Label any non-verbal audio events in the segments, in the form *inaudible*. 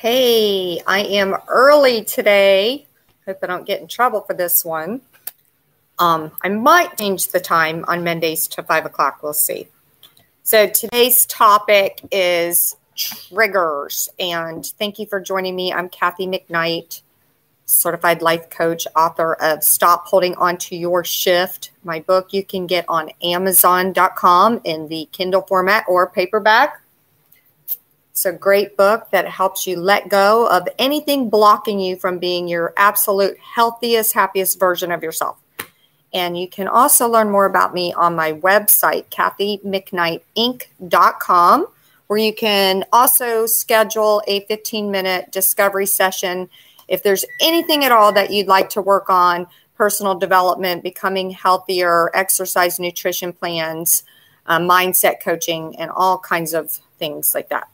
Hey, I am early today. Hope I don't get in trouble for this one. Um, I might change the time on Mondays to five o'clock. We'll see. So today's topic is triggers, and thank you for joining me. I'm Kathy McKnight, certified life coach, author of Stop Holding On to Your Shift. My book you can get on Amazon.com in the Kindle format or paperback. It's a great book that helps you let go of anything blocking you from being your absolute healthiest, happiest version of yourself. And you can also learn more about me on my website, kathymcknightinc.com, where you can also schedule a 15 minute discovery session. If there's anything at all that you'd like to work on, personal development, becoming healthier, exercise, nutrition plans, uh, mindset coaching, and all kinds of things like that.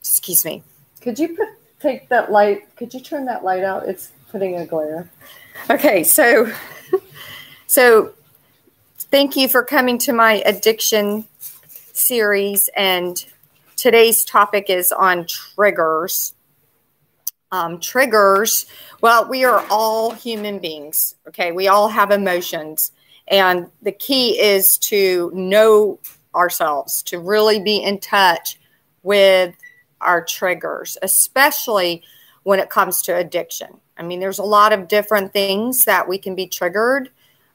Excuse me. Could you put, take that light? Could you turn that light out? It's putting a glare. Okay, so *laughs* so thank you for coming to my addiction series and today's topic is on triggers. Um, triggers, well, we are all human beings, okay? We all have emotions. And the key is to know ourselves, to really be in touch with our triggers, especially when it comes to addiction. I mean, there's a lot of different things that we can be triggered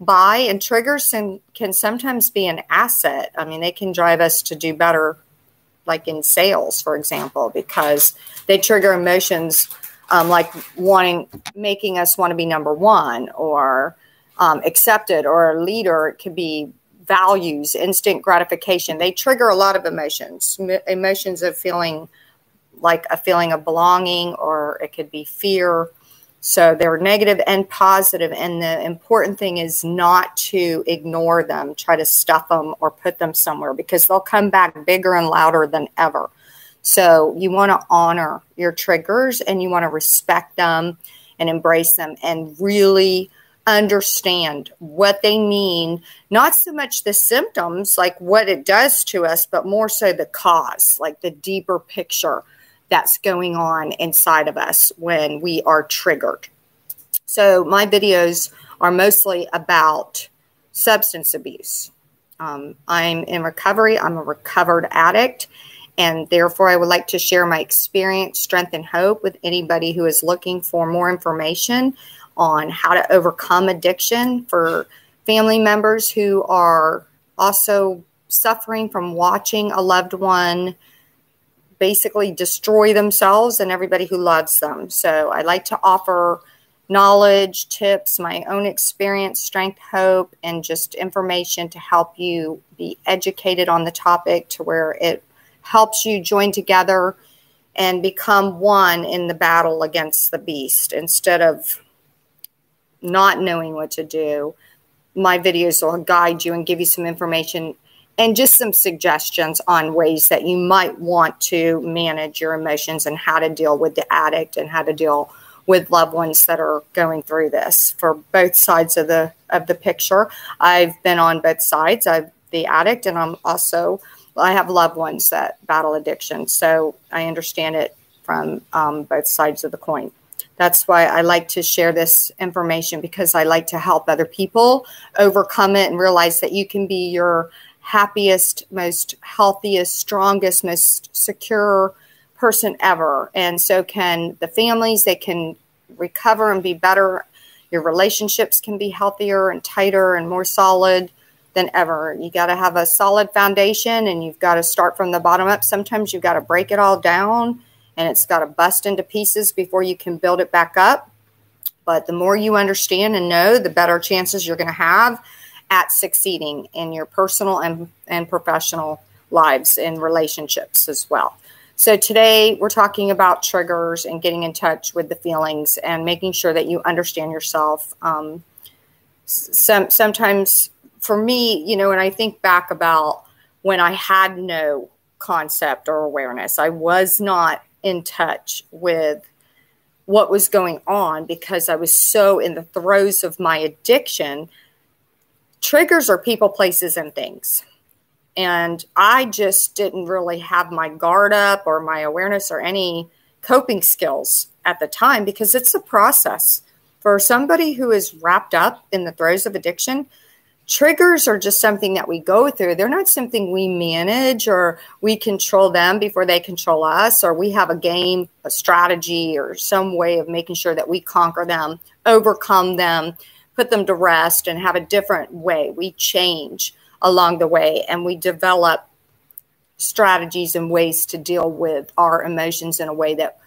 by, and triggers can, can sometimes be an asset. I mean, they can drive us to do better, like in sales, for example, because they trigger emotions um, like wanting, making us want to be number one or um, accepted or a leader. It could be values, instant gratification. They trigger a lot of emotions, emotions of feeling like a feeling of belonging, or it could be fear so they're negative and positive, and the important thing is not to ignore them, try to stuff them or put them somewhere because they'll come back bigger and louder than ever. So you want to honor your triggers and you want to respect them and embrace them and really understand what they mean, not so much the symptoms, like what it does to us, but more so the cause, like the deeper picture that's going on inside of us when we are triggered. So, my videos are mostly about substance abuse. Um, I'm in recovery, I'm a recovered addict, and therefore I would like to share my experience, strength, and hope with anybody who is looking for more information on how to overcome addiction for family members who are also suffering from watching a loved one basically destroy themselves and everybody who loves them. So I like to offer knowledge, tips, my own experience, strength, hope, and just information to help you be educated on the topic to where it helps you join together and become one in the battle against the beast instead of not knowing what to do. My videos will guide you and give you some information and just some suggestions on ways that you might want to manage your emotions and how to deal with the addict and how to deal with loved ones that are going through this for both sides of the of the picture. I've been on both sides. I'm the addict and I'm also I have loved ones that battle addiction, so I understand it from um, both sides of the coin. That's why I like to share this information because I like to help other people overcome it and realize that you can be your happiest, most healthiest, strongest, most secure person ever. And so can the families, they can recover and be better. Your relationships can be healthier and tighter and more solid than ever. You got to have a solid foundation and you've got to start from the bottom up. Sometimes you've got to break it all down and it's got to bust into pieces before you can build it back up. But the more you understand and know, the better chances you're going to have at succeeding in your personal and, and professional lives and relationships as well. So, today we're talking about triggers and getting in touch with the feelings and making sure that you understand yourself. Um, some, sometimes for me, you know, when I think back about when I had no concept or awareness, I was not in touch with what was going on because I was so in the throes of my addiction triggers are people, places, and things. And I just didn't really have my guard up or my awareness or any coping skills at the time because it's a process. For somebody who is wrapped up in the throes of addiction, triggers are just something that we go through. They're not something we manage or we control them before they control us, or we have a game, a strategy, or some way of making sure that we conquer them, overcome them, put them to rest, and have a different way. We change along the way and we develop strategies and ways to deal with our emotions in a way that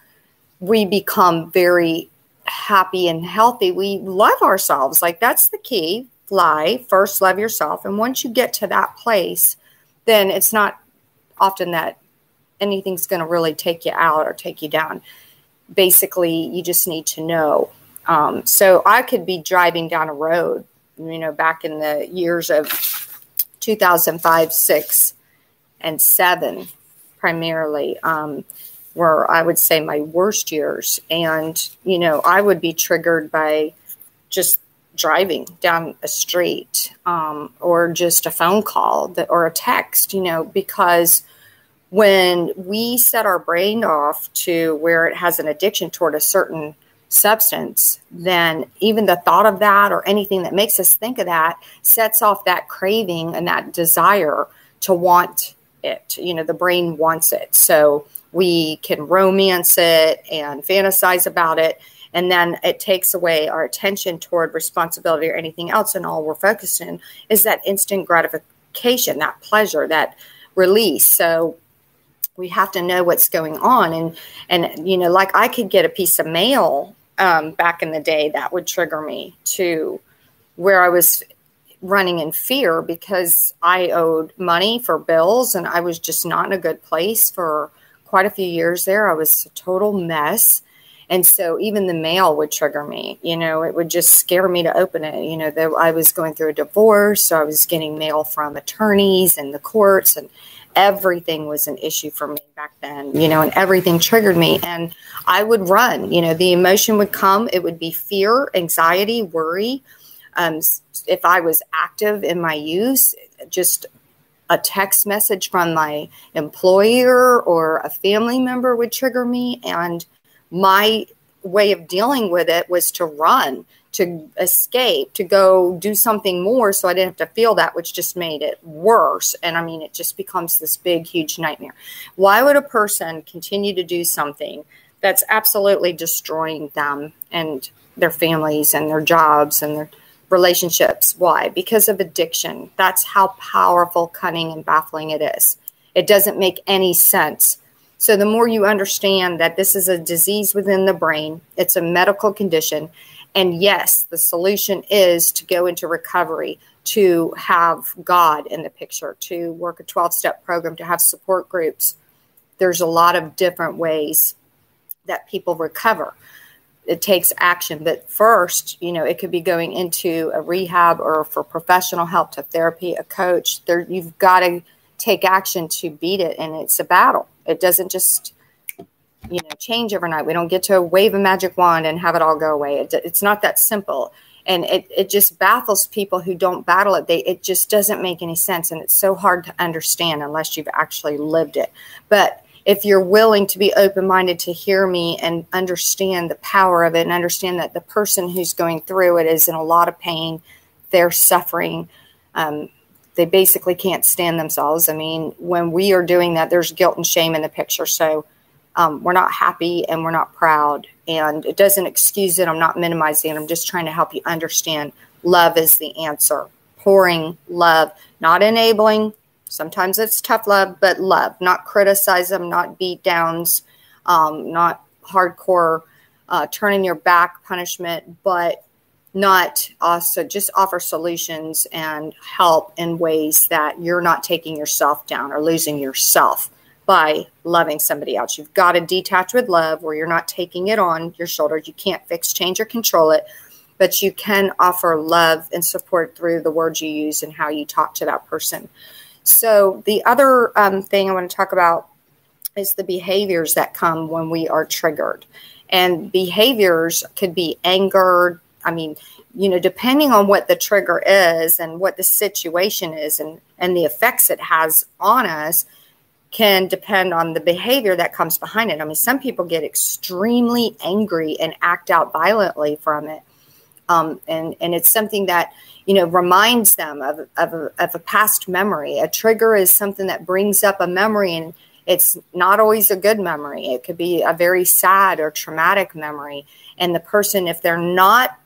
we become very happy and healthy. We love ourselves. Like that's the key fly, first love yourself. And once you get to that place, then it's not often that anything's going to really take you out or take you down. Basically, you just need to know. Um, so I could be driving down a road, you know, back in the years of 2005, 6, and 7, primarily, um, were I would say my worst years. And, you know, I would be triggered by just driving down a street um, or just a phone call that, or a text, you know, because when we set our brain off to where it has an addiction toward a certain substance, then even the thought of that or anything that makes us think of that sets off that craving and that desire to want it. You know, the brain wants it. So we can romance it and fantasize about it and then it takes away our attention toward responsibility or anything else and all we're focused in is that instant gratification that pleasure that release so we have to know what's going on and and you know like i could get a piece of mail um, back in the day that would trigger me to where i was running in fear because i owed money for bills and i was just not in a good place for quite a few years there i was a total mess and so even the mail would trigger me, you know, it would just scare me to open it. You know, I was going through a divorce, so I was getting mail from attorneys and the courts and everything was an issue for me back then, you know, and everything triggered me. And I would run, you know, the emotion would come. It would be fear, anxiety, worry. Um, if I was active in my use, just a text message from my employer or a family member would trigger me. And my way of dealing with it was to run, to escape, to go do something more so I didn't have to feel that, which just made it worse. And I mean, it just becomes this big, huge nightmare. Why would a person continue to do something that's absolutely destroying them and their families and their jobs and their relationships? Why? Because of addiction. That's how powerful, cunning, and baffling it is. It doesn't make any sense so, the more you understand that this is a disease within the brain, it's a medical condition. And yes, the solution is to go into recovery, to have God in the picture, to work a 12 step program, to have support groups. There's a lot of different ways that people recover. It takes action, but first, you know, it could be going into a rehab or for professional help to therapy, a coach. There, you've got to take action to beat it, and it's a battle. It doesn't just you know change overnight. We don't get to wave a magic wand and have it all go away. It, it's not that simple, and it it just baffles people who don't battle it. They it just doesn't make any sense, and it's so hard to understand unless you've actually lived it. But if you're willing to be open minded to hear me and understand the power of it and understand that the person who's going through it is in a lot of pain, they're suffering. Um, they basically can't stand themselves. I mean, when we are doing that, there's guilt and shame in the picture. So um, we're not happy and we're not proud. And it doesn't excuse it. I'm not minimizing it. I'm just trying to help you understand love is the answer. Pouring love, not enabling. Sometimes it's tough love, but love, not criticize them, not beat downs, um, not hardcore uh, turning your back punishment, but not also just offer solutions and help in ways that you're not taking yourself down or losing yourself by loving somebody else. You've got to detach with love where you're not taking it on your shoulders. You can't fix, change, or control it, but you can offer love and support through the words you use and how you talk to that person. So, the other um, thing I want to talk about is the behaviors that come when we are triggered. And behaviors could be anger, I mean, you know, depending on what the trigger is and what the situation is and, and the effects it has on us, can depend on the behavior that comes behind it. I mean, some people get extremely angry and act out violently from it. Um, and, and it's something that, you know, reminds them of, of, a, of a past memory. A trigger is something that brings up a memory and it's not always a good memory. It could be a very sad or traumatic memory. And the person, if they're not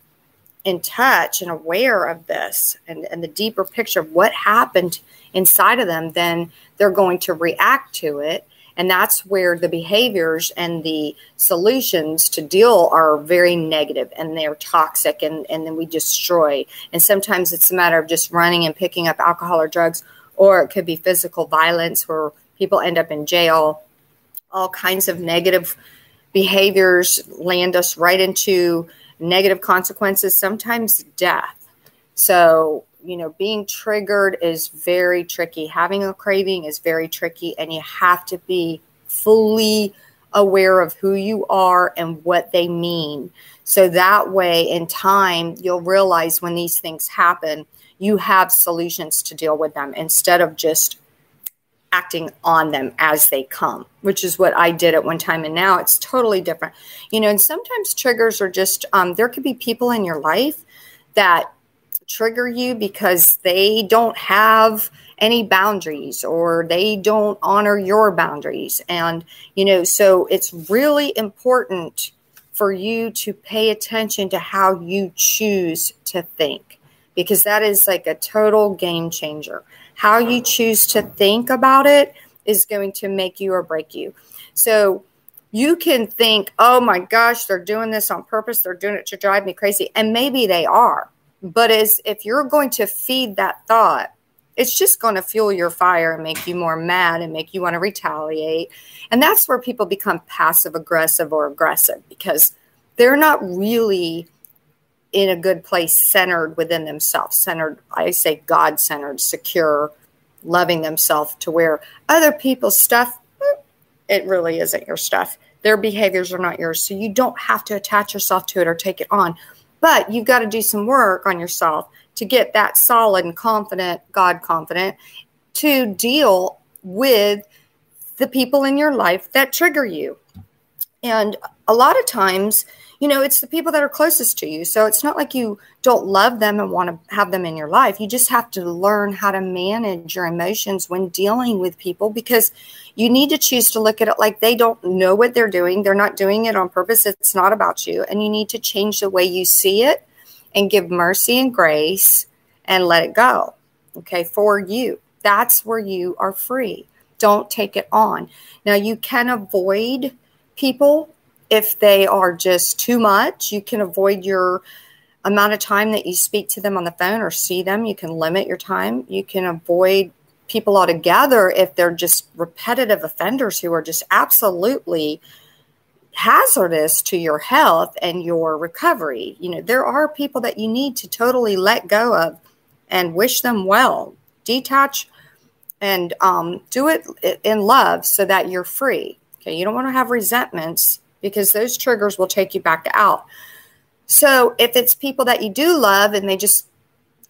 in touch and aware of this and, and the deeper picture of what happened inside of them, then they're going to react to it. And that's where the behaviors and the solutions to deal are very negative and they're toxic and, and then we destroy. And sometimes it's a matter of just running and picking up alcohol or drugs, or it could be physical violence where people end up in jail. All kinds of negative behaviors land us right into negative consequences, sometimes death. So, you know, being triggered is very tricky. Having a craving is very tricky, and you have to be fully aware of who you are and what they mean. So that way, in time, you'll realize when these things happen, you have solutions to deal with them instead of just acting on them as they come, which is what I did at one time. And now it's totally different. You know, and sometimes triggers are just, um, there could be people in your life that trigger you because they don't have any boundaries or they don't honor your boundaries. And, you know, so it's really important for you to pay attention to how you choose to think because that is like a total game changer. How you choose to think about it is going to make you or break you. So you can think, oh my gosh, they're doing this on purpose. They're doing it to drive me crazy. And maybe they are. But as if you're going to feed that thought, it's just going to fuel your fire and make you more mad and make you want to retaliate. And that's where people become passive aggressive or aggressive because they're not really in a good place, centered within themselves, centered, I say God centered, secure, loving themselves to where other people's stuff, hmm, it really isn't your stuff. Their behaviors are not yours. So you don't have to attach yourself to it or take it on. But you've got to do some work on yourself to get that solid and confident, God confident, to deal with the people in your life that trigger you. And a lot of times, you know, it's the people that are closest to you. So it's not like you don't love them and want to have them in your life. You just have to learn how to manage your emotions when dealing with people because you need to choose to look at it like they don't know what they're doing. They're not doing it on purpose. It's not about you. And you need to change the way you see it and give mercy and grace and let it go. Okay, for you. That's where you are free. Don't take it on. Now, you can avoid people if they are just too much, you can avoid your amount of time that you speak to them on the phone or see them. You can limit your time. You can avoid people altogether if they're just repetitive offenders who are just absolutely hazardous to your health and your recovery. You know, there are people that you need to totally let go of and wish them well. Detach and um, do it in love so that you're free. Okay, you don't want to have resentments because those triggers will take you back out. So if it's people that you do love and they just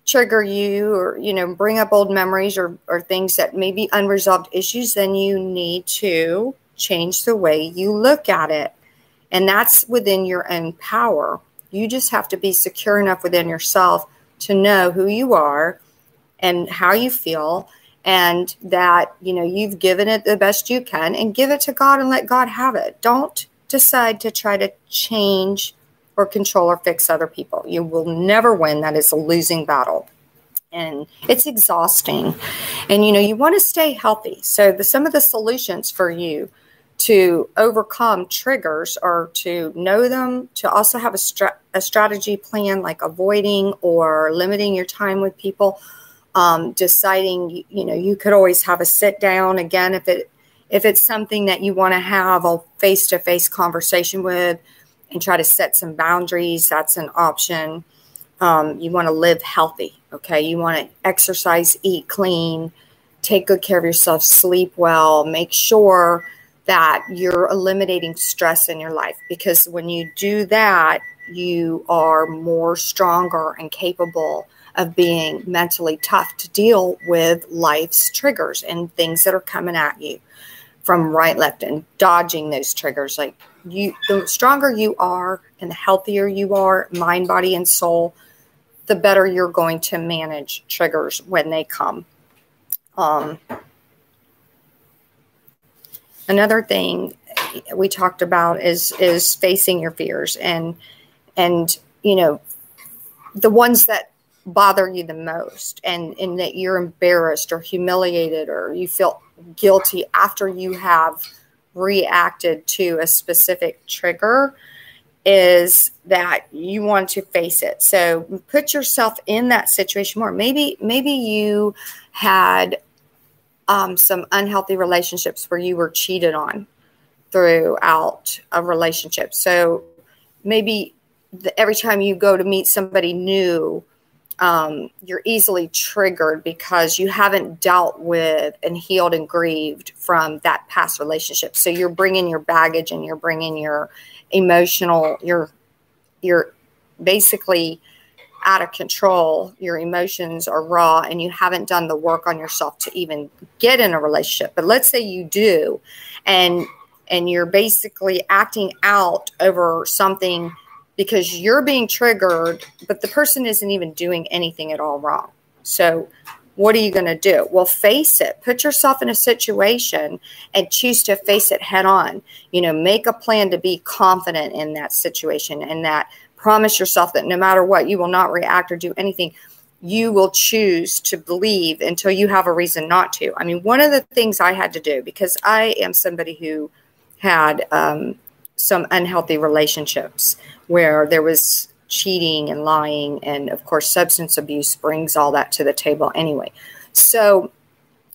trigger you or you know bring up old memories or, or things that may be unresolved issues then you need to change the way you look at it. And that's within your own power. You just have to be secure enough within yourself to know who you are and how you feel and that you know you've given it the best you can and give it to god and let god have it. Don't decide to try to change or control or fix other people. You will never win. That is a losing battle. And it's exhausting. And you know, you want to stay healthy. So the some of the solutions for you to overcome triggers are to know them, to also have a, stra- a strategy plan like avoiding or limiting your time with people. Um, deciding, you know, you could always have a sit down again if it if it's something that you want to have a face to face conversation with and try to set some boundaries, that's an option. Um, you want to live healthy, okay? You want to exercise, eat clean, take good care of yourself, sleep well, make sure that you're eliminating stress in your life because when you do that, you are more stronger and capable of being mentally tough to deal with life's triggers and things that are coming at you from right left and dodging those triggers. Like you the stronger you are and the healthier you are mind body and soul the better you're going to manage triggers when they come. Um, another thing we talked about is is facing your fears and and you know the ones that bother you the most and and that you're embarrassed or humiliated or you feel guilty after you have reacted to a specific trigger is that you want to face it. So put yourself in that situation more. Maybe maybe you had um, some unhealthy relationships where you were cheated on throughout a relationship. So maybe the, every time you go to meet somebody new um, you're easily triggered because you haven't dealt with and healed and grieved from that past relationship. So you're bringing your baggage and you're bringing your emotional, your, you're basically out of control. Your emotions are raw and you haven't done the work on yourself to even get in a relationship. But let's say you do, and and you're basically acting out over something because you're being triggered, but the person isn't even doing anything at all wrong. So, what are you going to do? Well, face it. Put yourself in a situation and choose to face it head on. You know, make a plan to be confident in that situation and that promise yourself that no matter what, you will not react or do anything. You will choose to believe until you have a reason not to. I mean, one of the things I had to do because I am somebody who had um, some unhealthy relationships where there was cheating and lying and of course substance abuse brings all that to the table anyway. So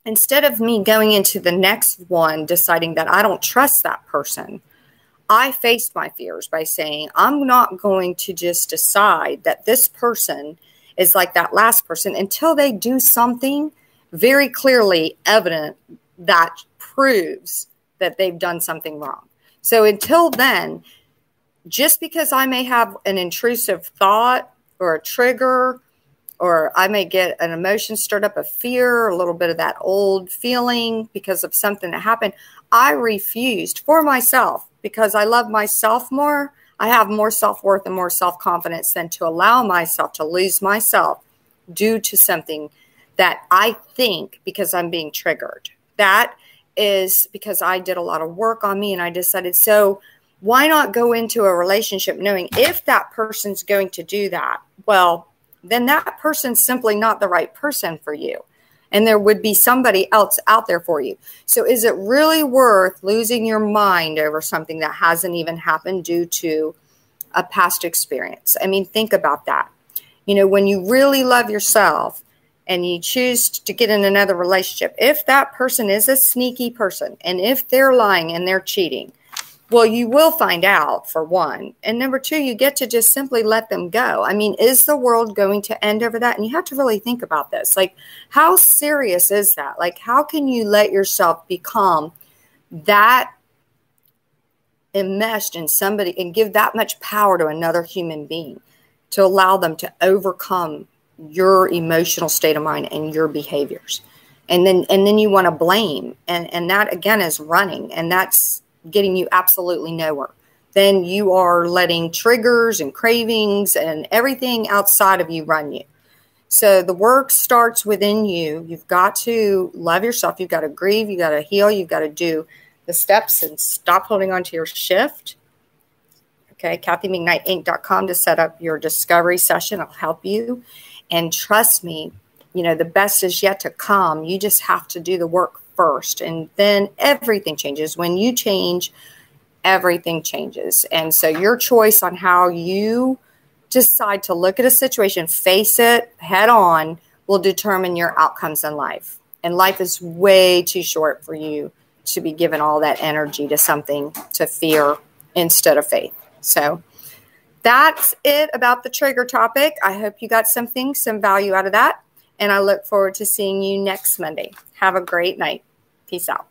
instead of me going into the next one deciding that i don't trust that person i faced my fears by saying i'm not going to just decide that this person is like that last person until they do something very clearly evident that proves that they've done something wrong so until then, just because I may have an intrusive thought or a trigger, or I may get an emotion stirred up of fear, a little bit of that old feeling because of something that happened, I refused for myself because I love myself more. I have more self worth and more self confidence than to allow myself to lose myself due to something that I think because I'm being triggered. That is because I did a lot of work on me and I decided, so why not go into a relationship knowing if that person's going to do that? Well, then that person's simply not the right person for you. And there would be somebody else out there for you. So, is it really worth losing your mind over something that hasn't even happened due to a past experience? I mean, think about that. You know, when you really love yourself, and you choose to get in another relationship, if that person is a sneaky person and if they're lying and they're cheating, well, you will find out for one. And number two, you get to just simply let them go. I mean, is the world going to end over that? And you have to really think about this. Like, how serious is that? Like, how can you let yourself become that enmeshed in somebody and give that much power to another human being to allow them to overcome your emotional state of mind and your behaviors. And then and then you want to blame. And and that again is running. And that's getting you absolutely nowhere. Then you are letting triggers and cravings and everything outside of you run you. So the work starts within you. You've got to love yourself. You've got to grieve. You've got to heal. You've got to do the steps and stop holding on to your shift. Okay kathymcknightinc.com to set up your discovery session. I'll help you and trust me, you know, the best is yet to come. You just have to do the work first. And then everything changes. When you change, everything changes. And so your choice on how you decide to look at a situation, face it head on, will determine your outcomes in life. And life is way too short for you to be given all that energy to something to fear instead of faith. So, that's it about the trigger topic. I hope you got something, some value out of that. And I look forward to seeing you next Monday. Have a great night. Peace out.